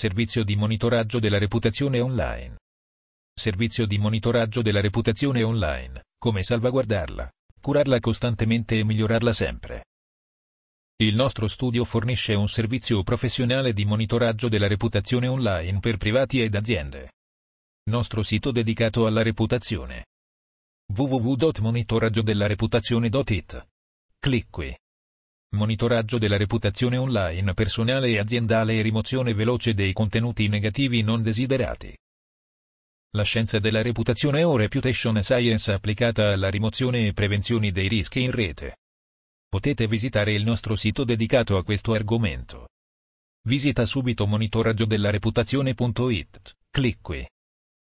Servizio di monitoraggio della reputazione online. Servizio di monitoraggio della reputazione online. Come salvaguardarla, curarla costantemente e migliorarla sempre. Il nostro studio fornisce un servizio professionale di monitoraggio della reputazione online per privati ed aziende. Nostro sito dedicato alla reputazione. www.monitoraggiodellareputazione.it. Clic qui. Monitoraggio della reputazione online personale e aziendale e rimozione veloce dei contenuti negativi non desiderati. La scienza della reputazione o reputation science applicata alla rimozione e prevenzione dei rischi in rete. Potete visitare il nostro sito dedicato a questo argomento. Visita subito monitoraggiodellareputazione.it, clic qui.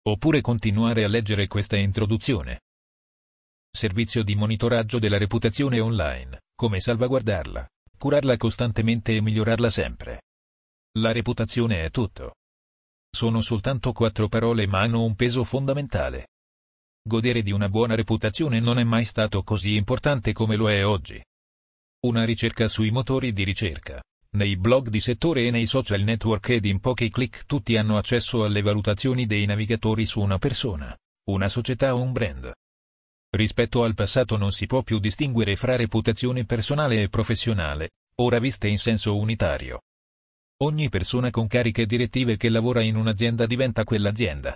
Oppure continuare a leggere questa introduzione. Servizio di monitoraggio della reputazione online, come salvaguardarla, curarla costantemente e migliorarla sempre. La reputazione è tutto. Sono soltanto quattro parole ma hanno un peso fondamentale. Godere di una buona reputazione non è mai stato così importante come lo è oggi. Una ricerca sui motori di ricerca, nei blog di settore e nei social network ed in pochi clic tutti hanno accesso alle valutazioni dei navigatori su una persona, una società o un brand. Rispetto al passato non si può più distinguere fra reputazione personale e professionale, ora viste in senso unitario. Ogni persona con cariche direttive che lavora in un'azienda diventa quell'azienda.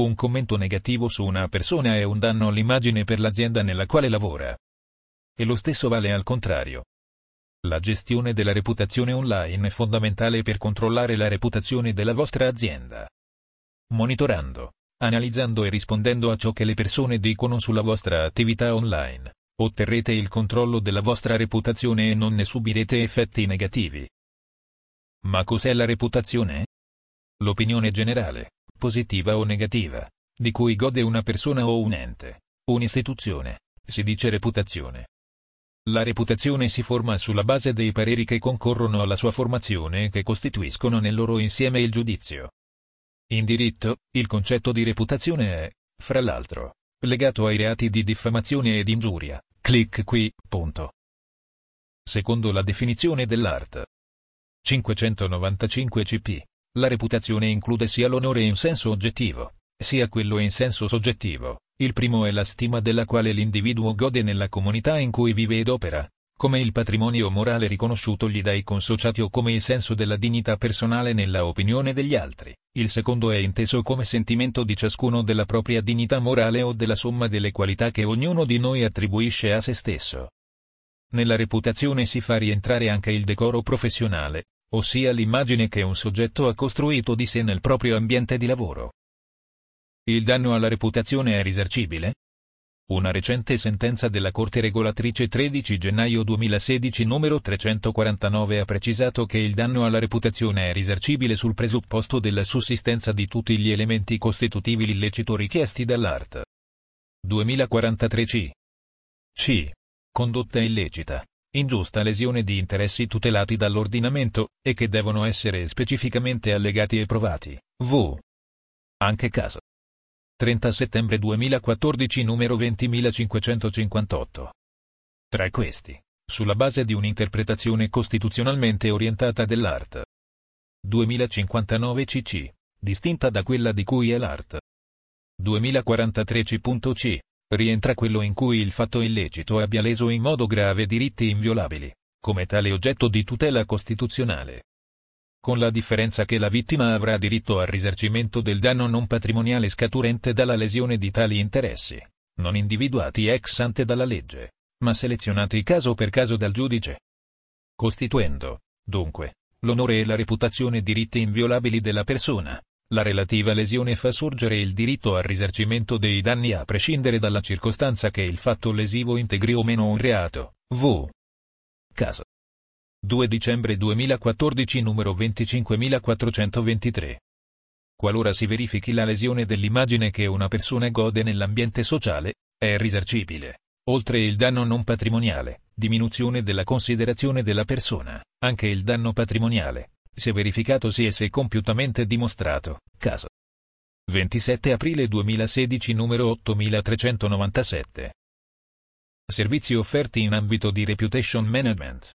Un commento negativo su una persona è un danno all'immagine per l'azienda nella quale lavora. E lo stesso vale al contrario. La gestione della reputazione online è fondamentale per controllare la reputazione della vostra azienda. Monitorando, analizzando e rispondendo a ciò che le persone dicono sulla vostra attività online, otterrete il controllo della vostra reputazione e non ne subirete effetti negativi. Ma cos'è la reputazione? L'opinione generale, positiva o negativa, di cui gode una persona o un ente, un'istituzione, si dice reputazione. La reputazione si forma sulla base dei pareri che concorrono alla sua formazione e che costituiscono nel loro insieme il giudizio. In diritto, il concetto di reputazione è, fra l'altro, legato ai reati di diffamazione ed ingiuria. Clic qui, punto. Secondo la definizione dell'art. 595 CP, la reputazione include sia l'onore in senso oggettivo, sia quello in senso soggettivo. Il primo è la stima della quale l'individuo gode nella comunità in cui vive ed opera, come il patrimonio morale riconosciuto gli dai consociati o come il senso della dignità personale nella opinione degli altri. Il secondo è inteso come sentimento di ciascuno della propria dignità morale o della somma delle qualità che ognuno di noi attribuisce a se stesso. Nella reputazione si fa rientrare anche il decoro professionale, ossia l'immagine che un soggetto ha costruito di sé nel proprio ambiente di lavoro. Il danno alla reputazione è risarcibile? Una recente sentenza della Corte regolatrice 13 gennaio 2016 numero 349 ha precisato che il danno alla reputazione è risarcibile sul presupposto della sussistenza di tutti gli elementi costitutivi l'illecito richiesti dall'art. 2043 C. C. Condotta illecita, ingiusta lesione di interessi tutelati dall'ordinamento, e che devono essere specificamente allegati e provati. V. Anche caso. 30 settembre 2014 numero 20558. Tra questi, sulla base di un'interpretazione costituzionalmente orientata dell'art. 2059 CC, distinta da quella di cui è l'art. 2043 C.C, rientra quello in cui il fatto illecito abbia leso in modo grave diritti inviolabili, come tale oggetto di tutela costituzionale con la differenza che la vittima avrà diritto al risarcimento del danno non patrimoniale scaturente dalla lesione di tali interessi, non individuati ex ante dalla legge, ma selezionati caso per caso dal giudice. Costituendo, dunque, l'onore e la reputazione diritti inviolabili della persona, la relativa lesione fa sorgere il diritto al risarcimento dei danni a prescindere dalla circostanza che il fatto lesivo integri o meno un reato. V. Caso 2 dicembre 2014 numero 25423. Qualora si verifichi la lesione dell'immagine che una persona gode nell'ambiente sociale, è risarcibile. Oltre il danno non patrimoniale, diminuzione della considerazione della persona, anche il danno patrimoniale, se verificatosi e se compiutamente dimostrato. Caso 27 aprile 2016 numero 8397. Servizi offerti in ambito di reputation management.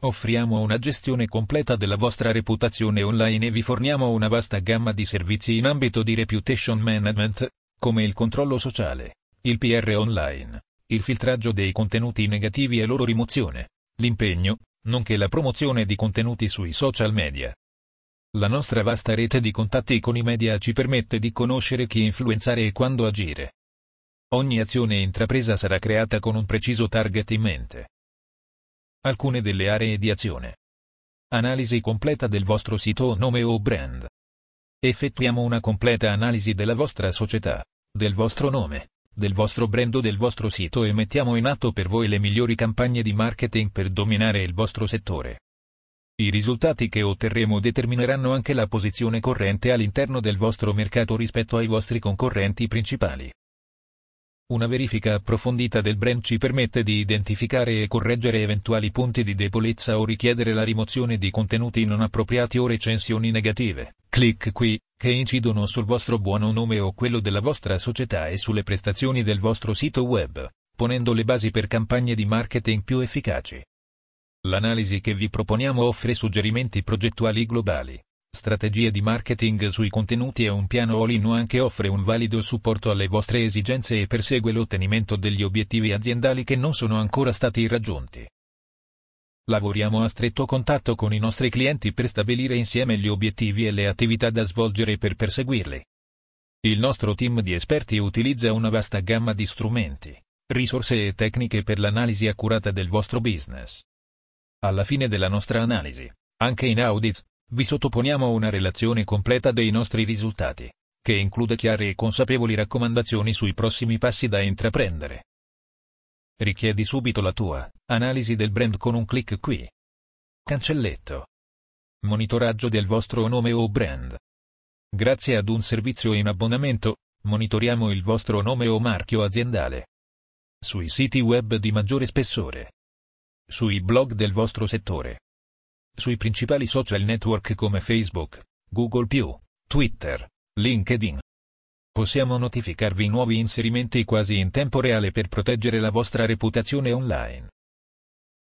Offriamo una gestione completa della vostra reputazione online e vi forniamo una vasta gamma di servizi in ambito di reputation management, come il controllo sociale, il PR online, il filtraggio dei contenuti negativi e loro rimozione, l'impegno, nonché la promozione di contenuti sui social media. La nostra vasta rete di contatti con i media ci permette di conoscere chi influenzare e quando agire. Ogni azione intrapresa sarà creata con un preciso target in mente. Alcune delle aree di azione. Analisi completa del vostro sito nome o brand. Effettuiamo una completa analisi della vostra società, del vostro nome, del vostro brand o del vostro sito e mettiamo in atto per voi le migliori campagne di marketing per dominare il vostro settore. I risultati che otterremo determineranno anche la posizione corrente all'interno del vostro mercato rispetto ai vostri concorrenti principali. Una verifica approfondita del brand ci permette di identificare e correggere eventuali punti di debolezza o richiedere la rimozione di contenuti non appropriati o recensioni negative. Clic qui, che incidono sul vostro buono nome o quello della vostra società e sulle prestazioni del vostro sito web, ponendo le basi per campagne di marketing più efficaci. L'analisi che vi proponiamo offre suggerimenti progettuali globali strategie di marketing sui contenuti e un piano all-in anche offre un valido supporto alle vostre esigenze e persegue l'ottenimento degli obiettivi aziendali che non sono ancora stati raggiunti. Lavoriamo a stretto contatto con i nostri clienti per stabilire insieme gli obiettivi e le attività da svolgere per perseguirli. Il nostro team di esperti utilizza una vasta gamma di strumenti, risorse e tecniche per l'analisi accurata del vostro business. Alla fine della nostra analisi, anche in audit, vi sottoponiamo una relazione completa dei nostri risultati, che include chiare e consapevoli raccomandazioni sui prossimi passi da intraprendere. Richiedi subito la tua analisi del brand con un clic qui. Cancelletto. Monitoraggio del vostro nome o brand. Grazie ad un servizio in abbonamento, monitoriamo il vostro nome o marchio aziendale. Sui siti web di maggiore spessore. Sui blog del vostro settore sui principali social network come Facebook, Google Twitter, LinkedIn. Possiamo notificarvi nuovi inserimenti quasi in tempo reale per proteggere la vostra reputazione online.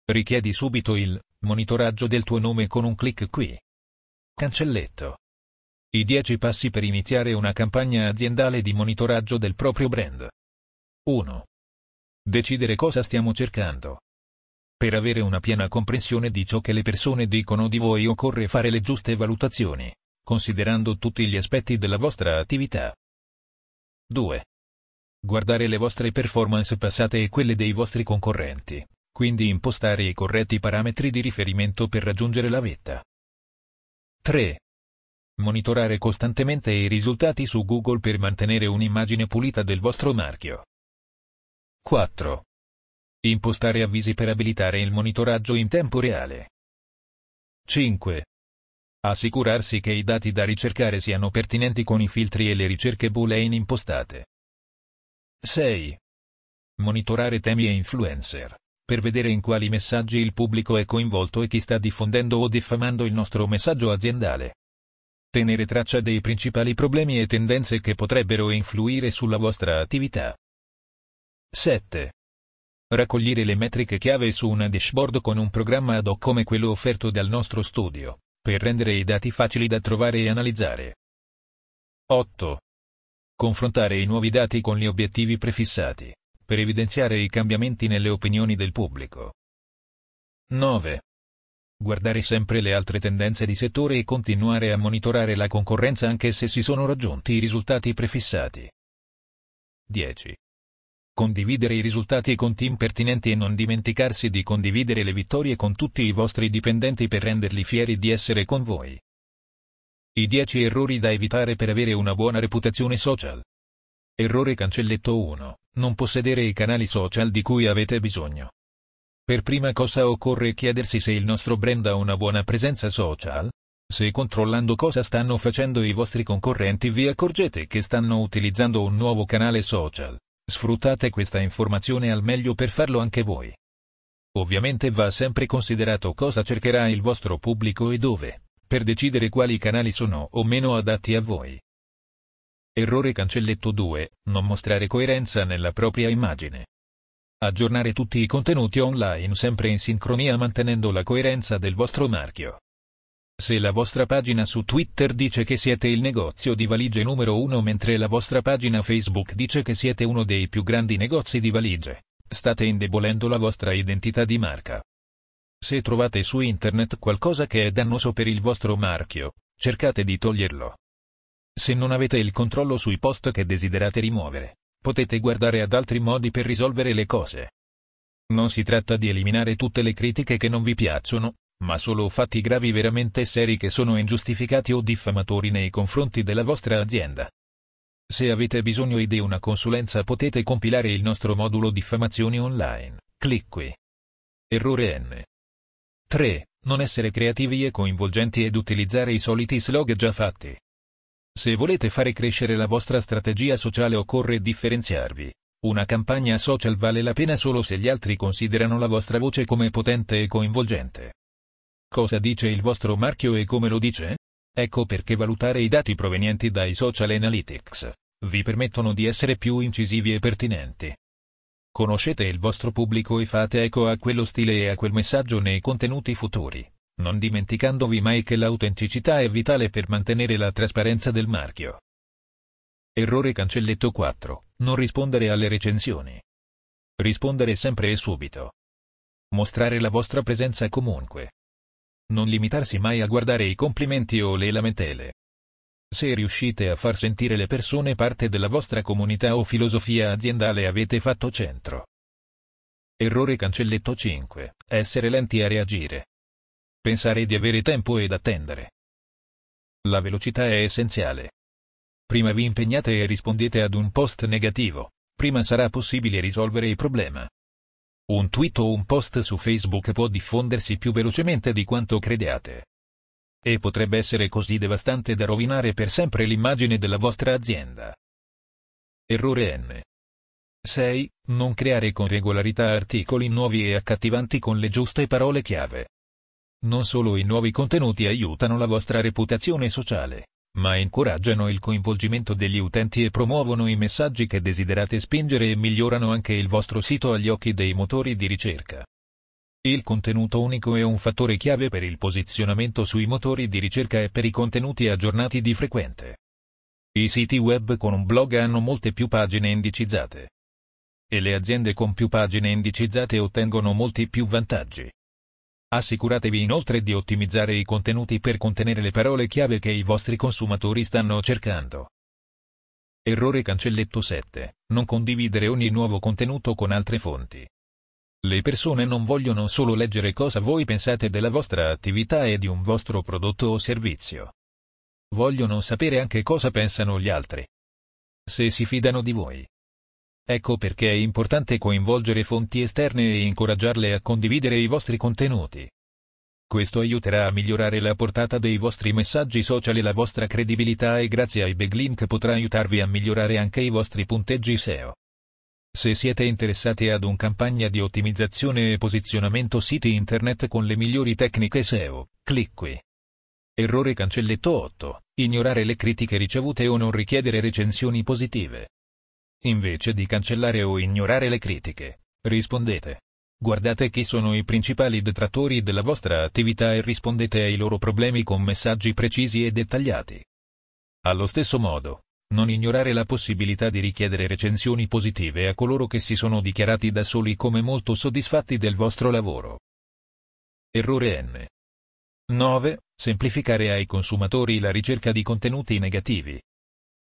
Richiedi subito il monitoraggio del tuo nome con un clic qui. Cancelletto. I 10 passi per iniziare una campagna aziendale di monitoraggio del proprio brand. 1. Decidere cosa stiamo cercando. Per avere una piena comprensione di ciò che le persone dicono di voi occorre fare le giuste valutazioni, considerando tutti gli aspetti della vostra attività. 2. Guardare le vostre performance passate e quelle dei vostri concorrenti, quindi impostare i corretti parametri di riferimento per raggiungere la vetta. 3. Monitorare costantemente i risultati su Google per mantenere un'immagine pulita del vostro marchio. 4. Impostare avvisi per abilitare il monitoraggio in tempo reale. 5. Assicurarsi che i dati da ricercare siano pertinenti con i filtri e le ricerche boolean impostate. 6. Monitorare temi e influencer, per vedere in quali messaggi il pubblico è coinvolto e chi sta diffondendo o diffamando il nostro messaggio aziendale. Tenere traccia dei principali problemi e tendenze che potrebbero influire sulla vostra attività. 7 raccogliere le metriche chiave su una dashboard con un programma ad hoc come quello offerto dal nostro studio, per rendere i dati facili da trovare e analizzare. 8. Confrontare i nuovi dati con gli obiettivi prefissati, per evidenziare i cambiamenti nelle opinioni del pubblico. 9. Guardare sempre le altre tendenze di settore e continuare a monitorare la concorrenza anche se si sono raggiunti i risultati prefissati. 10. Condividere i risultati con team pertinenti e non dimenticarsi di condividere le vittorie con tutti i vostri dipendenti per renderli fieri di essere con voi. I 10 errori da evitare per avere una buona reputazione social. Errore cancelletto 1. Non possedere i canali social di cui avete bisogno. Per prima cosa occorre chiedersi se il nostro brand ha una buona presenza social. Se controllando cosa stanno facendo i vostri concorrenti vi accorgete che stanno utilizzando un nuovo canale social. Sfruttate questa informazione al meglio per farlo anche voi. Ovviamente va sempre considerato cosa cercherà il vostro pubblico e dove, per decidere quali canali sono o meno adatti a voi. Errore cancelletto 2. Non mostrare coerenza nella propria immagine. Aggiornare tutti i contenuti online sempre in sincronia mantenendo la coerenza del vostro marchio. Se la vostra pagina su Twitter dice che siete il negozio di valigie numero uno mentre la vostra pagina Facebook dice che siete uno dei più grandi negozi di valigie, state indebolendo la vostra identità di marca. Se trovate su internet qualcosa che è dannoso per il vostro marchio, cercate di toglierlo. Se non avete il controllo sui post che desiderate rimuovere, potete guardare ad altri modi per risolvere le cose. Non si tratta di eliminare tutte le critiche che non vi piacciono, ma solo fatti gravi veramente seri che sono ingiustificati o diffamatori nei confronti della vostra azienda. Se avete bisogno di una consulenza potete compilare il nostro modulo diffamazioni online. Clic qui. Errore N. 3. Non essere creativi e coinvolgenti ed utilizzare i soliti slog già fatti. Se volete fare crescere la vostra strategia sociale occorre differenziarvi. Una campagna social vale la pena solo se gli altri considerano la vostra voce come potente e coinvolgente. Cosa dice il vostro marchio e come lo dice? Ecco perché valutare i dati provenienti dai social analytics vi permettono di essere più incisivi e pertinenti. Conoscete il vostro pubblico e fate eco a quello stile e a quel messaggio nei contenuti futuri non dimenticandovi mai che l'autenticità è vitale per mantenere la trasparenza del marchio. Errore cancelletto 4. Non rispondere alle recensioni. Rispondere sempre e subito. Mostrare la vostra presenza comunque. Non limitarsi mai a guardare i complimenti o le lamentele. Se riuscite a far sentire le persone parte della vostra comunità o filosofia aziendale avete fatto centro. Errore cancelletto 5. Essere lenti a reagire. Pensare di avere tempo ed attendere. La velocità è essenziale. Prima vi impegnate e rispondete ad un post negativo, prima sarà possibile risolvere il problema. Un tweet o un post su Facebook può diffondersi più velocemente di quanto crediate. E potrebbe essere così devastante da rovinare per sempre l'immagine della vostra azienda. Errore N. 6. Non creare con regolarità articoli nuovi e accattivanti con le giuste parole chiave. Non solo i nuovi contenuti aiutano la vostra reputazione sociale, ma incoraggiano il coinvolgimento degli utenti e promuovono i messaggi che desiderate spingere e migliorano anche il vostro sito agli occhi dei motori di ricerca. Il contenuto unico è un fattore chiave per il posizionamento sui motori di ricerca e per i contenuti aggiornati di frequente. I siti web con un blog hanno molte più pagine indicizzate. E le aziende con più pagine indicizzate ottengono molti più vantaggi. Assicuratevi inoltre di ottimizzare i contenuti per contenere le parole chiave che i vostri consumatori stanno cercando. Errore cancelletto 7. Non condividere ogni nuovo contenuto con altre fonti. Le persone non vogliono solo leggere cosa voi pensate della vostra attività e di un vostro prodotto o servizio. Vogliono sapere anche cosa pensano gli altri. Se si fidano di voi. Ecco perché è importante coinvolgere fonti esterne e incoraggiarle a condividere i vostri contenuti. Questo aiuterà a migliorare la portata dei vostri messaggi social e la vostra credibilità e grazie ai backlink potrà aiutarvi a migliorare anche i vostri punteggi SEO. Se siete interessati ad un campagna di ottimizzazione e posizionamento siti internet con le migliori tecniche SEO, clic qui. Errore cancelletto 8. Ignorare le critiche ricevute o non richiedere recensioni positive. Invece di cancellare o ignorare le critiche, rispondete. Guardate chi sono i principali detrattori della vostra attività e rispondete ai loro problemi con messaggi precisi e dettagliati. Allo stesso modo, non ignorare la possibilità di richiedere recensioni positive a coloro che si sono dichiarati da soli come molto soddisfatti del vostro lavoro. Errore N. 9. Semplificare ai consumatori la ricerca di contenuti negativi.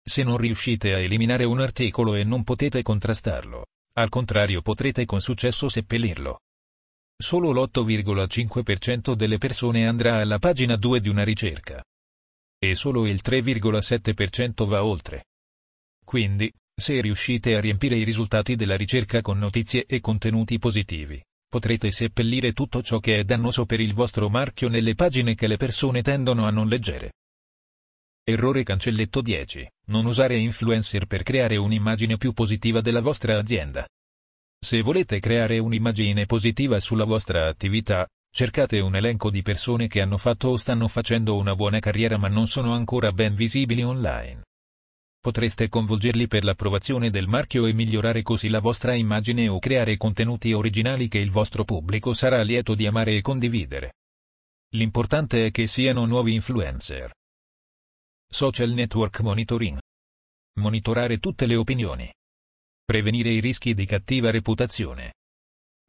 Se non riuscite a eliminare un articolo e non potete contrastarlo, al contrario potrete con successo seppellirlo. Solo l'8,5% delle persone andrà alla pagina 2 di una ricerca. E solo il 3,7% va oltre. Quindi, se riuscite a riempire i risultati della ricerca con notizie e contenuti positivi, potrete seppellire tutto ciò che è dannoso per il vostro marchio nelle pagine che le persone tendono a non leggere. Errore cancelletto 10. Non usare influencer per creare un'immagine più positiva della vostra azienda. Se volete creare un'immagine positiva sulla vostra attività, cercate un elenco di persone che hanno fatto o stanno facendo una buona carriera ma non sono ancora ben visibili online. Potreste convolgerli per l'approvazione del marchio e migliorare così la vostra immagine o creare contenuti originali che il vostro pubblico sarà lieto di amare e condividere. L'importante è che siano nuovi influencer. Social Network Monitoring. Monitorare tutte le opinioni. Prevenire i rischi di cattiva reputazione.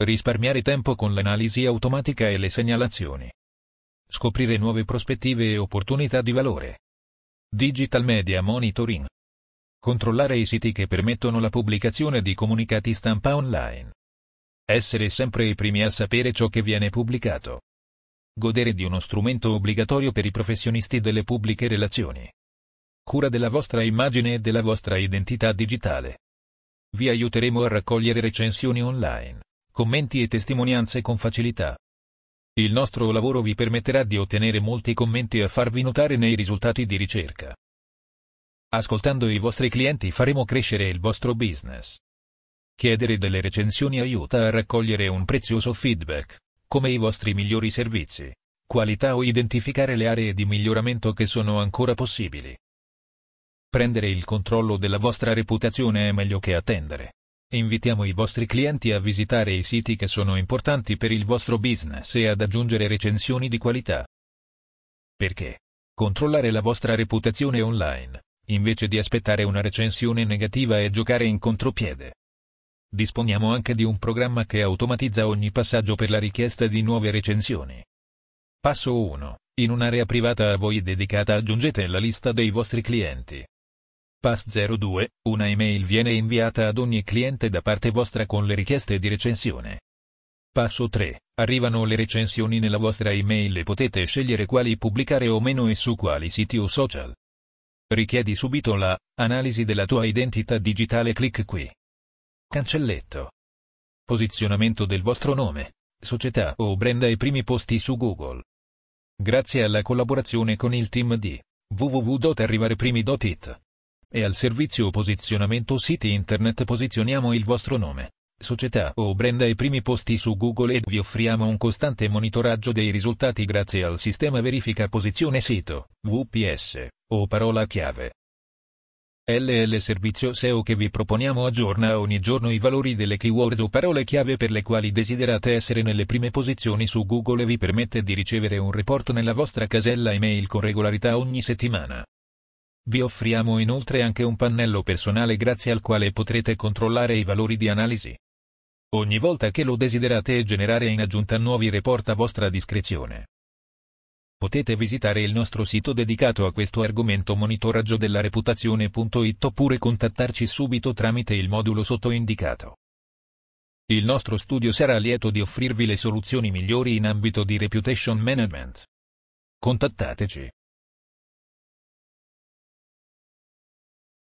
Risparmiare tempo con l'analisi automatica e le segnalazioni. Scoprire nuove prospettive e opportunità di valore. Digital Media Monitoring. Controllare i siti che permettono la pubblicazione di comunicati stampa online. Essere sempre i primi a sapere ciò che viene pubblicato. Godere di uno strumento obbligatorio per i professionisti delle pubbliche relazioni. Cura della vostra immagine e della vostra identità digitale. Vi aiuteremo a raccogliere recensioni online, commenti e testimonianze con facilità. Il nostro lavoro vi permetterà di ottenere molti commenti e farvi notare nei risultati di ricerca. Ascoltando i vostri clienti faremo crescere il vostro business. Chiedere delle recensioni aiuta a raccogliere un prezioso feedback, come i vostri migliori servizi, qualità o identificare le aree di miglioramento che sono ancora possibili. Prendere il controllo della vostra reputazione è meglio che attendere. Invitiamo i vostri clienti a visitare i siti che sono importanti per il vostro business e ad aggiungere recensioni di qualità. Perché? Controllare la vostra reputazione online invece di aspettare una recensione negativa e giocare in contropiede. Disponiamo anche di un programma che automatizza ogni passaggio per la richiesta di nuove recensioni. Passo 1. In un'area privata a voi dedicata aggiungete la lista dei vostri clienti. Pass 02. Una email viene inviata ad ogni cliente da parte vostra con le richieste di recensione. Passo 3. Arrivano le recensioni nella vostra email e potete scegliere quali pubblicare o meno e su quali siti o social. Richiedi subito la analisi della tua identità digitale. Clic qui. Cancelletto. Posizionamento del vostro nome, società o brand ai primi posti su Google. Grazie alla collaborazione con il team di www.arrivareprimi.it e al servizio posizionamento siti internet posizioniamo il vostro nome, società o brand ai primi posti su Google ed vi offriamo un costante monitoraggio dei risultati grazie al sistema verifica posizione sito, VPS, o parola chiave. LL Servizio SEO che vi proponiamo aggiorna ogni giorno i valori delle keywords o parole chiave per le quali desiderate essere nelle prime posizioni su Google e vi permette di ricevere un report nella vostra casella email con regolarità ogni settimana. Vi offriamo inoltre anche un pannello personale grazie al quale potrete controllare i valori di analisi ogni volta che lo desiderate generare in aggiunta nuovi report a vostra discrezione. Potete visitare il nostro sito dedicato a questo argomento monitoraggio della reputazione.it oppure contattarci subito tramite il modulo sottoindicato. Il nostro studio sarà lieto di offrirvi le soluzioni migliori in ambito di reputation management. Contattateci.